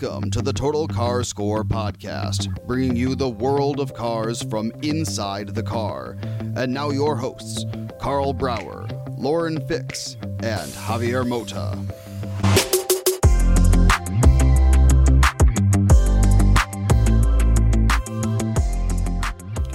Welcome to the Total Car Score podcast, bringing you the world of cars from inside the car. And now your hosts, Karl Brauer, Lauren Fix, and Javier Mota.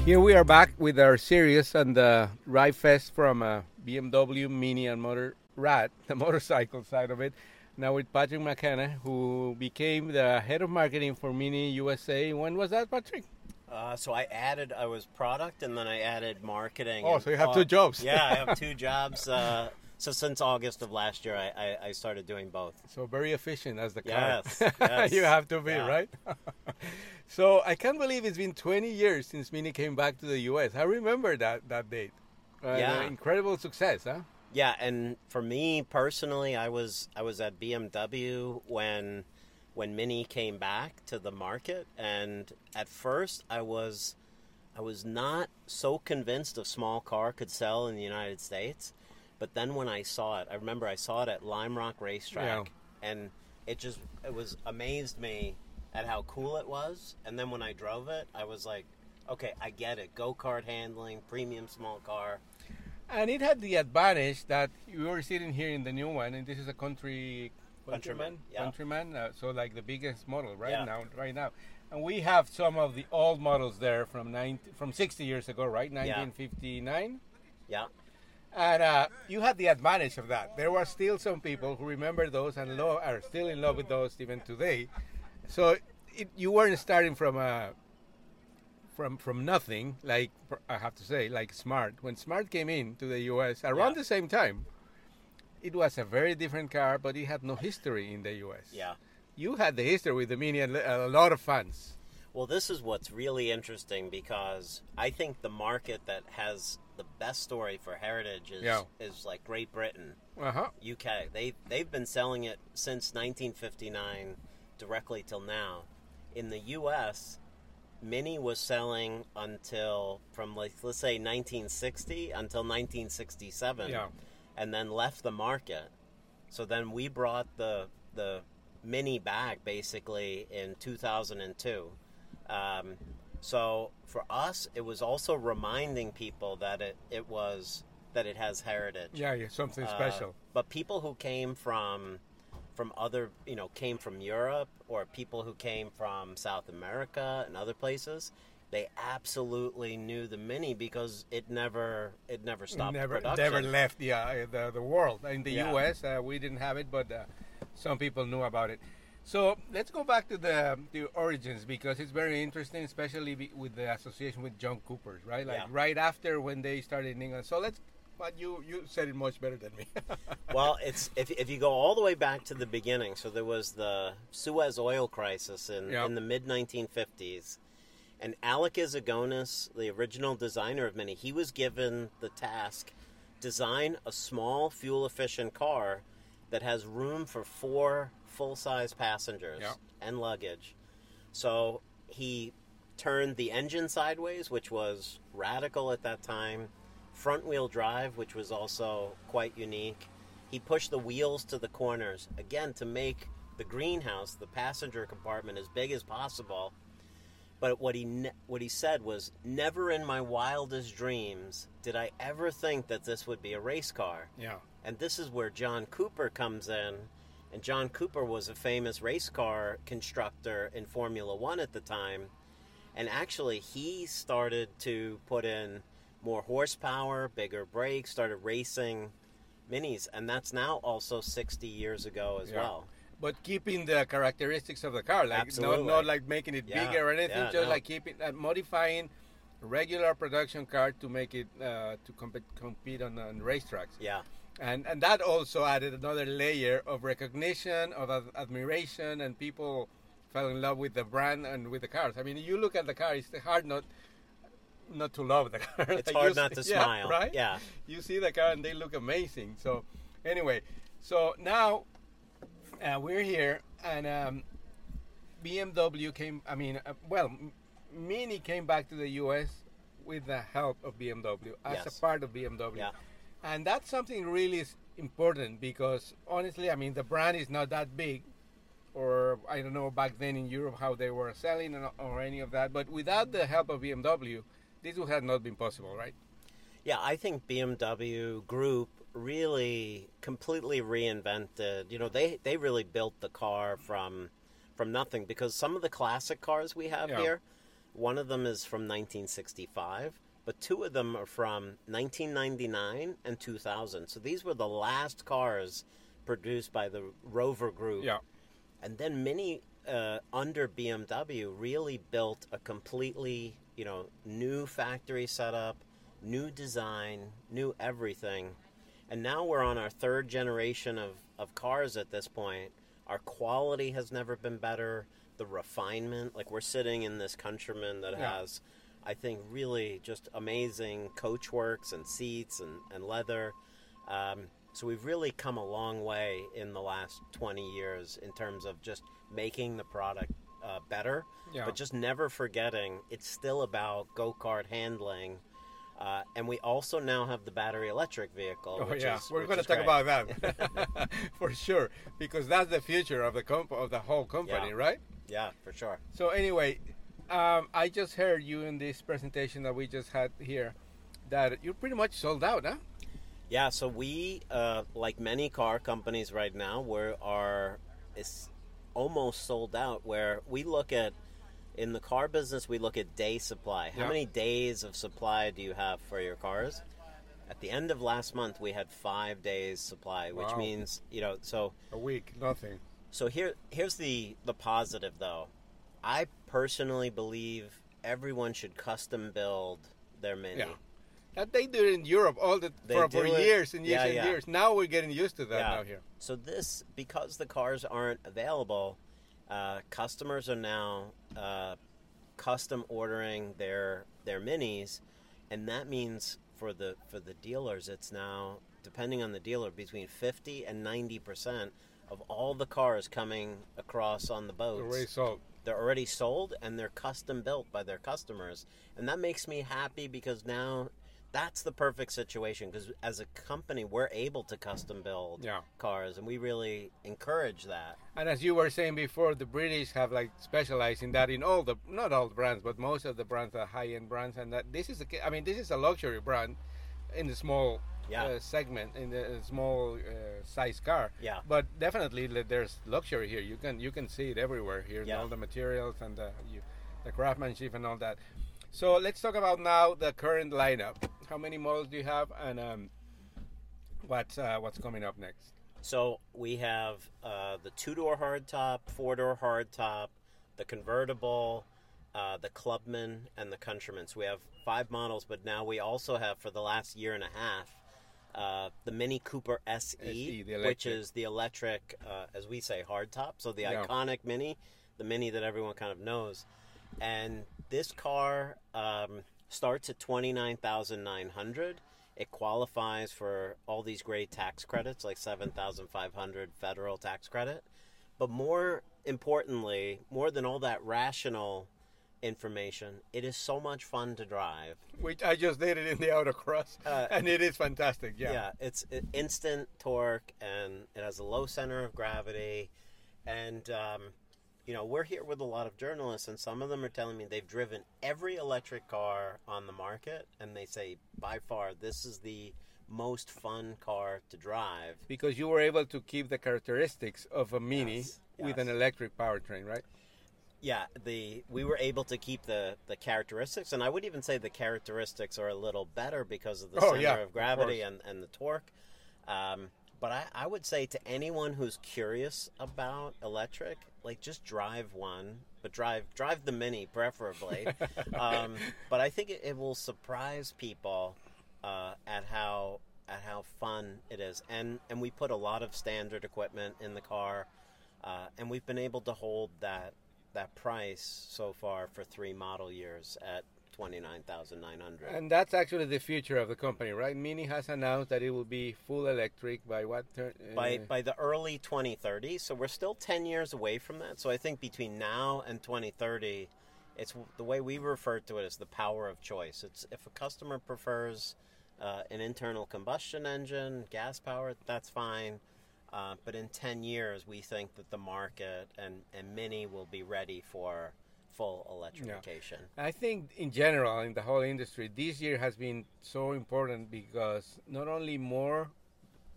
Here we are back with our series on the Ride Fest from uh, BMW, Mini, and Motor Rad, the motorcycle side of it. Now with Patrick McKenna, who became the head of marketing for Mini USA. When was that, Patrick? Uh, so I added, I was product, and then I added marketing. Oh, and- so you have uh, two jobs. yeah, I have two jobs. Uh, so since August of last year, I, I, I started doing both. So very efficient as the car. Yes, yes, you have to be, yeah. right? so I can't believe it's been 20 years since Mini came back to the US. I remember that, that date. Uh, Yeah. Incredible success, huh? Yeah, and for me personally, I was I was at BMW when when Mini came back to the market, and at first I was I was not so convinced a small car could sell in the United States, but then when I saw it, I remember I saw it at Lime Rock Racetrack, and it just it was amazed me at how cool it was, and then when I drove it, I was like, okay, I get it, go kart handling, premium small car. And it had the advantage that you were sitting here in the new one, and this is a country Countryman, yeah. countryman, uh, so like the biggest model right Yeah. now, right now. And we have some of the old models there from 90, from 60 years ago, right? 1959. Yeah. And uh, you had the advantage of that. There were still some people who remember those and lo- are still in love with those even today. So it, you weren't starting from a from from nothing, like I have to say, like Smart. When Smart came in to the U.S. around Yeah. the same time, it was a very different car, but it had no history in the U.S. Yeah. you had the history with the Mini and a lot of fans. Well, this is what's really interesting because I think the market that has the best story for heritage is Yeah. is like Great Britain, Uh huh. UK. They they've been selling it since 1959 directly till now. In the US, Mini was selling until from like let's say 1960 until 1967 Yeah. and then left the market. So then we brought the the mini back basically in 2002. Um, so for us, it was also reminding people that it, it was that it has heritage. Yeah, yeah, something Uh, special. But people who came from from other, you know, came from Europe or people who came from South America and other places, they absolutely knew the Mini because it never it never stopped never, production. never left the, uh, the the world. In the Yeah. U.S., uh, we didn't have it, but uh, some people knew about it. So let's go back to the the origins because it's very interesting, especially with the association with John Cooper's, right? Like Yeah. right after when they started in England. So let's. But you you said it much better than me. well, it's if, if you go all the way back to the beginning. So there was the Suez oil crisis in, Yeah. in the mid 1950s, and Alec Issigonis, the original designer of Mini, he was given the task design a small fuel efficient car that has room for four full size passengers Yeah. and luggage. So he turned the engine sideways, which was radical at that time, front wheel drive, which was also quite unique. He pushed the wheels to the corners, again, to make the greenhouse, the passenger compartment, as big as possible. But what he ne- what he said was, never in my wildest dreams did I ever think that this would be a race car. Yeah. And this is where John Cooper comes in. And John Cooper was a famous race car constructor in Formula One at the time. And actually, he started to put in more horsepower, bigger brakes, started racing minis. And that's now also 60 years ago as Yeah. well. But keeping the characteristics of the car, like not, not like making it Yeah, bigger or anything, yeah, just no. like keeping uh, modifying regular production car to make it uh, to compete compete on, on racetracks. Yeah. and and that also added another layer of recognition of ad- admiration and people fell in love with the brand and with the cars i mean you look at the car it's hard not not to love the car It's Like, hard you not to yeah, smile. right Yeah. you see the car and they look amazing so anyway so now uh, we're here and um, bmw came i mean uh, well mini came back to the us with the help of bmw as Yes. a part of bmw Yeah. and that's something really important because honestly, I mean, the brand is not that big, or I don't know back then in Europe how they were selling or, or any of that. But without the help of BMW, this would have not been possible, right? Yeah, I think BMW Group really completely reinvented. You know, they they really built the car from from nothing because some of the classic cars we have Yeah. here, one of them is from 1965, but two of them are from 1999 and 2000. So these were the last cars produced by the Rover Group. Yeah. And then Mini uh, under BMW really built a completely, you know, new factory setup, new design, new everything. And now we're on our third generation of, of cars at this point. Our quality has never been better. The refinement, like we're sitting in this Countryman that Yeah. has, I think, really just amazing coachworks and seats and, and leather. Um, so we've really come a long way in the last 20 years in terms of just making the product uh, better, Yeah. but just never forgetting it's still about go kart handling. Uh, and we also now have the battery electric vehicle. Oh yeah, is, we're going to talk great. about that for sure because that's the future of the comp- of the whole company, Yeah. right? Yeah, for sure. So anyway, um, I just heard you in this presentation that we just had here that you're pretty much sold out, huh? Yeah, so we, uh, like many car companies right now, we are is almost sold out. Where we look at in the car business, we look at day supply. How Yeah. many days of supply do you have for your cars? At the end of last month, we had five days supply, which Wow. means you know. So A week, nothing. so here here's the the positive though. I personally believe everyone should custom build their Mini. Yeah. That they do it in Europe all the They for, for years and years Yeah, and yeah. years. Now we're getting used to that Yeah. now here. So this, because the cars aren't available, uh, customers are now uh, custom ordering their their minis, and that means for the for the dealers, it's now depending on the dealer between fifty and ninety percent of all the cars coming across on the boats. Already sold. They're already sold and they're custom built by their customers, and that makes me happy because now. That's the perfect situation because as a company, we're able to custom build Yeah. cars, and we really encourage that. And as you were saying before, the British have like specialized in that in all the not all the brands, but most of the brands are high end brands, and that this is a, I mean this is a luxury brand in the small Yeah. uh, segment in the uh, small uh, size car. Yeah. But definitely there's luxury here. You can you can see it everywhere here. Yeah. All the materials and the you, the craftsmanship and all that. So let's talk about now the current lineup. How many models do you have, and um, what's uh, what's coming up next? So we have uh, the two door hardtop, four door hardtop, the convertible, uh, the Clubman, and the Countryman. So we have five models, but now we also have for the last year and a half. Uh, the Mini Cooper SE, SE, which is the electric, uh, as we say, hardtop. So the Yeah. iconic Mini, the Mini that everyone kind of knows. And this car um, starts at twenty nine thousand nine hundred. It qualifies for all these great tax credits, like seven thousand five hundred federal tax credit. But more importantly, more than all that rational information, it is so much fun to drive. Which I just did it in the autocross, Uh, and it is fantastic. Yeah. Yeah, it's instant torque and it has a low center of gravity. And um, you know, we're here with a lot of journalists, and some of them are telling me they've driven every electric car on the market, and they say by far this is the most fun car to drive. Because you were able to keep the characteristics of a Mini Yes, with an electric powertrain, right? Yeah, the we were able to keep the the characteristics, and I would even say the characteristics are a little better because of the Oh, center yeah, of of gravity course. and, and the torque. Um, but I, I would say to anyone who's curious about electric, like just drive one, but drive drive the Mini preferably. um, but I think it, it will surprise people uh, at how at how fun it is, and and we put a lot of standard equipment in the car, uh, and we've been able to hold that that price so far for three model years at twenty nine thousand nine hundred. And that's actually the future of the company, right? Mini has announced that it will be full electric by what? Ter- by uh, by the early 2030 so we're still 10 years away from that so i think between now and 2030 it's the way we refer to it as the power of choice it's if a customer prefers uh, an internal combustion engine gas powered that's fine uh, but in 10 years we think that the market and, and mini will be ready for full electrification. I think in general in the whole industry, this year has been so important because not only more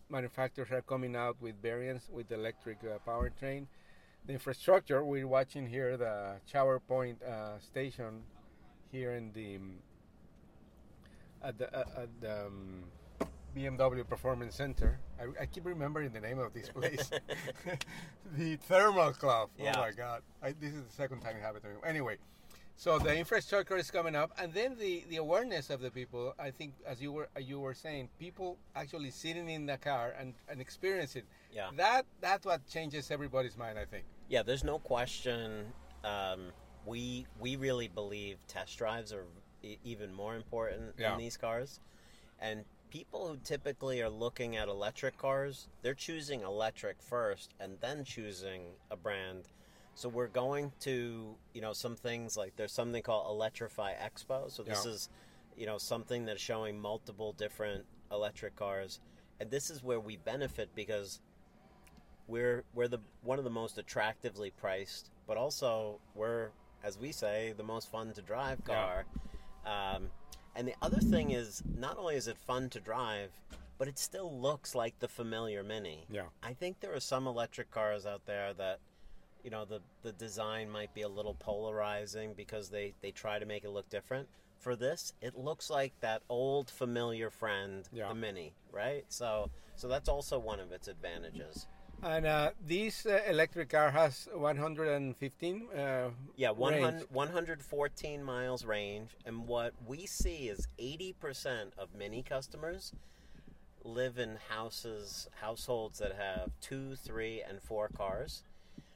manufacturers are coming out with variants with electric uh, powertrain, the infrastructure we're watching here, the ChargePoint uh, station here in the um, at the uh, at the um, BMW Performance Center. I, I keep remembering the name of this place, the Thermal Club. Yeah. Oh my God! I, this is the second time it happened to me. Anyway, so the infrastructure is coming up, and then the, the awareness of the people. I think, as you were you were saying, people actually sitting in the car and, and experience it. Yeah. That that's what changes everybody's mind. I think. Yeah, there's no question. Um, we we really believe test drives are even more important Yeah. in these cars, and people who typically are looking at electric cars, they're choosing electric first and then choosing a brand. So we're going to you know some things like there's something called Electrify Expo. So this Yeah. is you know something that's showing multiple different electric cars, and this is where we benefit because we're we're the one of the most attractively priced, but also we're, as we say, the most fun to drive Yeah. car. Um, and the other thing is, not only is it fun to drive, but it still looks like the familiar Mini. Yeah. I think there are some electric cars out there that, you know, the the design might be a little polarizing because they they try to make it look different. For this, it looks like that old familiar friend, Yeah. the Mini, right? So so that's also one of its advantages. And uh, this uh, electric car has 115. Uh, Yeah, 100, range. 114 miles range. And what we see is 80% of many customers live in houses, households that have two, three, and four cars.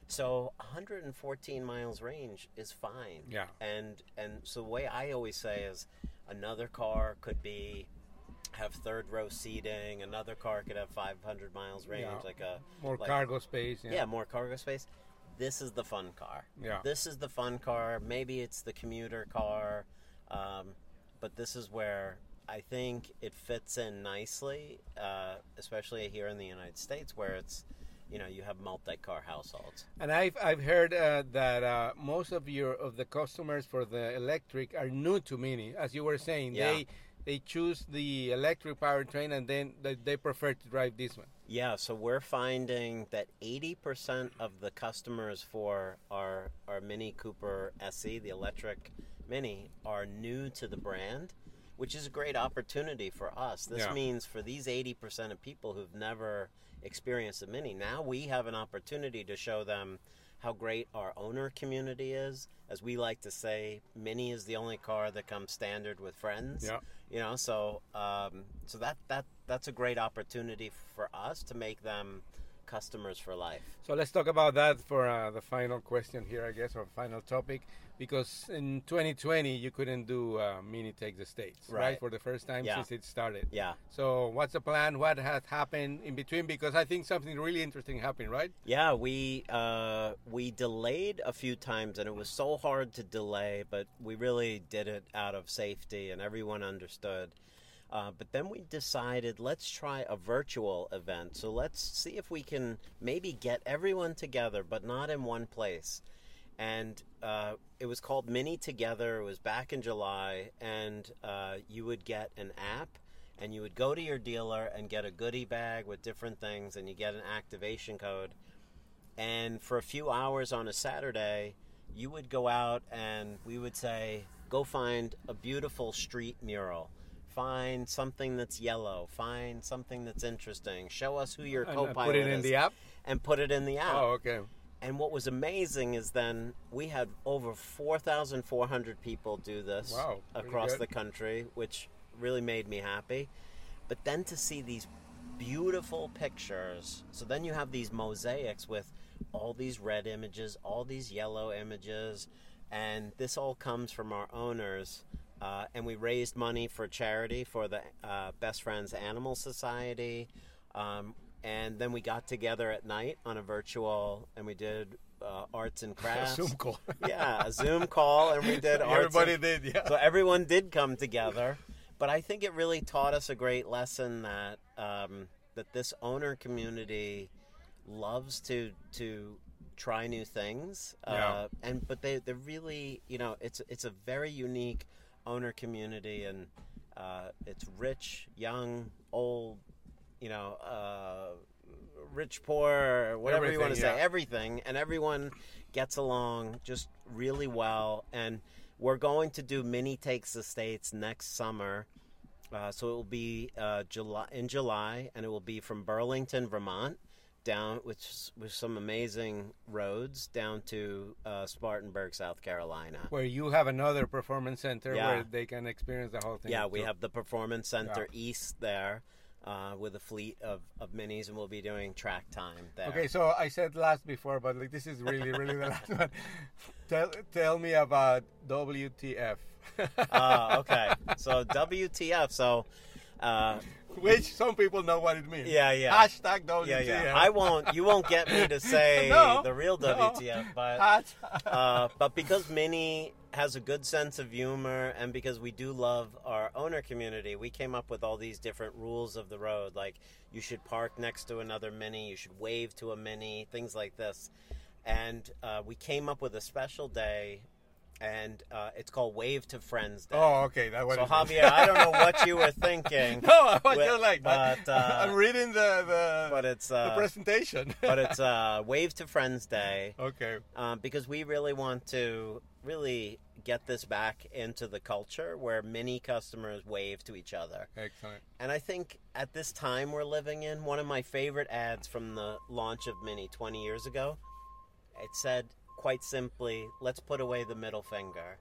So 114 miles range is fine. Yeah. And and so the way I always say is another car could be have third row seating, another car could have 500 miles range Yeah. like a more like- cargo space. Yeah. yeah, more cargo space. This is the fun car. Yeah. This is the fun car. Maybe it's the commuter car, um, but this is where I think it fits in nicely, uh, especially here in the United States, where it's, you know, you have multi-car households. And I've I've heard uh, that uh, most of your of the customers for the electric are new to Mini, as you were saying. Yeah. They they choose the electric powertrain and then they, they prefer to drive this one. Yeah, so we're finding that 80% of the customers for our, our Mini Cooper SE, the electric Mini, are new to the brand, which is a great opportunity for us. This Yeah. means for these 80% of people who've never experienced a Mini, now we have an opportunity to show them how great our owner community is. As we like to say, Mini is the only car that comes standard with friends Yeah. You know so um, so that that that's a great opportunity for us to make them customers for life So let's talk about that for uh, the final question here, I guess, or final topic. Because in 2020 you couldn't do uh, Mini Take the States, right. Right. For the first time Yeah. since it started. yeah So what's the plan? What has happened in between? Because I think something really interesting happened, right? yeah we uh, we delayed a few times and it was so hard to delay but we really did it out of safety and everyone understood uh, but then we decided let's try a virtual event so let's see if we can maybe get everyone together but not in one place and uh, it was called Mini Together. It was back in July, and uh, you would get an app, and you would go to your dealer and get a goodie bag with different things, and you get an activation code. And for a few hours on a Saturday, you would go out and we would say, go find a beautiful street mural. Find something that's yellow. Find something that's interesting. Show us who your And, uh, co-pilot put it in is, the app? and put it in the app. Oh, okay. And what was amazing is then we had over 4,400 people do this Wow, across the country, which really made me happy. But then to see these beautiful pictures, so then you have these mosaics with all these red images, all these yellow images, and this all comes from our owners. Uh, and we raised money for charity for the uh, Best Friends Animal Society. Um, and then we got together at night on a virtual, and we did uh, arts and crafts. Zoom call. yeah, a Zoom call, and we did arts. Everybody and- did, yeah. So everyone did come together, but I think it really taught us a great lesson that um, that this owner community loves to to try new things. Yeah. Uh, and but they they really you know it's it's a very unique owner community, and uh, it's rich, young, old, you know. Uh, rich poor whatever you want to Everything, say everything and everyone gets along just really well and we're going to do mini takes the states next summer uh, so it will be uh, July in July, and it will be from Burlington, Vermont, down which with some amazing roads down to uh, Spartanburg, South Carolina. Where you have another performance center Yeah. where they can experience the whole thing. Yeah, we too. have the Performance Center Yeah. East there uh, with a fleet of, of minis, and we'll be doing track time there. Okay, so I said last before, but like this is really, really the last one. Tell, tell me about WTF. uh, okay, so WTF? So. Uh, Which some people know what it means. Yeah, yeah. Hashtag WTF. yeah, yeah. I won't. You won't get me to say No, the real no. WTF, but uh, but because Mini has a good sense of humor, and because we do love our owner community, we came up with all these different rules of the road. Like you should park next to another Mini, you should wave to a Mini, things like this. And uh, we came up with a special day, and uh, it's called Wave to Friends Day. Oh, okay. That so. Javier, I don't know what you were thinking. No, I was like, but, uh, I'm reading the the, but it's the uh, presentation. but it's uh, Wave to Friends Day okay. um, because we really want to really get this back into the culture where many customers wave to each other. Excellent. And I think at this time we're living in, one of my favorite ads from the launch of Mini 20 years ago, it said quite simply, "Let's put away the middle finger."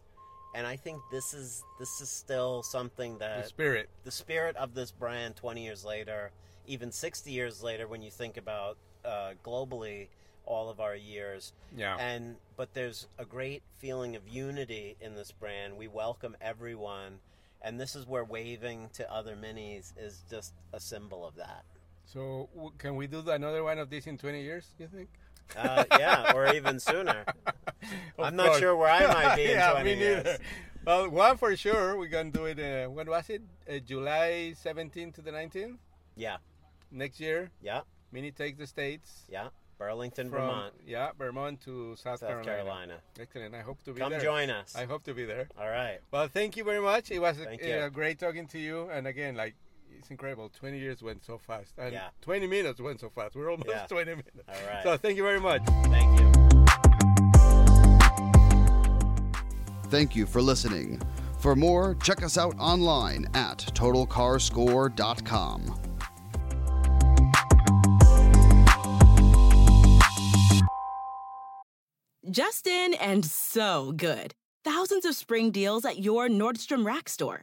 And I think this is this is still something that The spirit. the spirit of this brand 20 years later, even 60 years later, when you think about uh, globally all of our years. Yeah. And but there's a great feeling of unity in this brand. We welcome everyone, and this is where waving to other minis is just a symbol of that. So can we do another one of these in 20 years? You think? Uh, yeah, or even sooner. I'm not course. sure where I might be in yeah, 20 me neither. years. Well, one for sure. We're gonna do it. Uh, when was it? Uh, July 17th to the 19th Yeah, next year. yeah, Mini takes the states. yeah. Burlington, from, Vermont, Yeah, Vermont to South, South Carolina. Carolina. Excellent. I hope to be Come there. Come join us. I hope to be there. All right. Well, thank you very much. It was uh, you. great talking to you. And again, like, it's incredible. 20 years went so fast. And Yeah. 20 minutes went so fast. We're almost Yeah. 20 minutes. All right. So thank you very much. Thank you. Thank you for listening. For more, check us out online at totalcarscore.com. Justin and so good. Thousands of spring deals at your Nordstrom Rack store.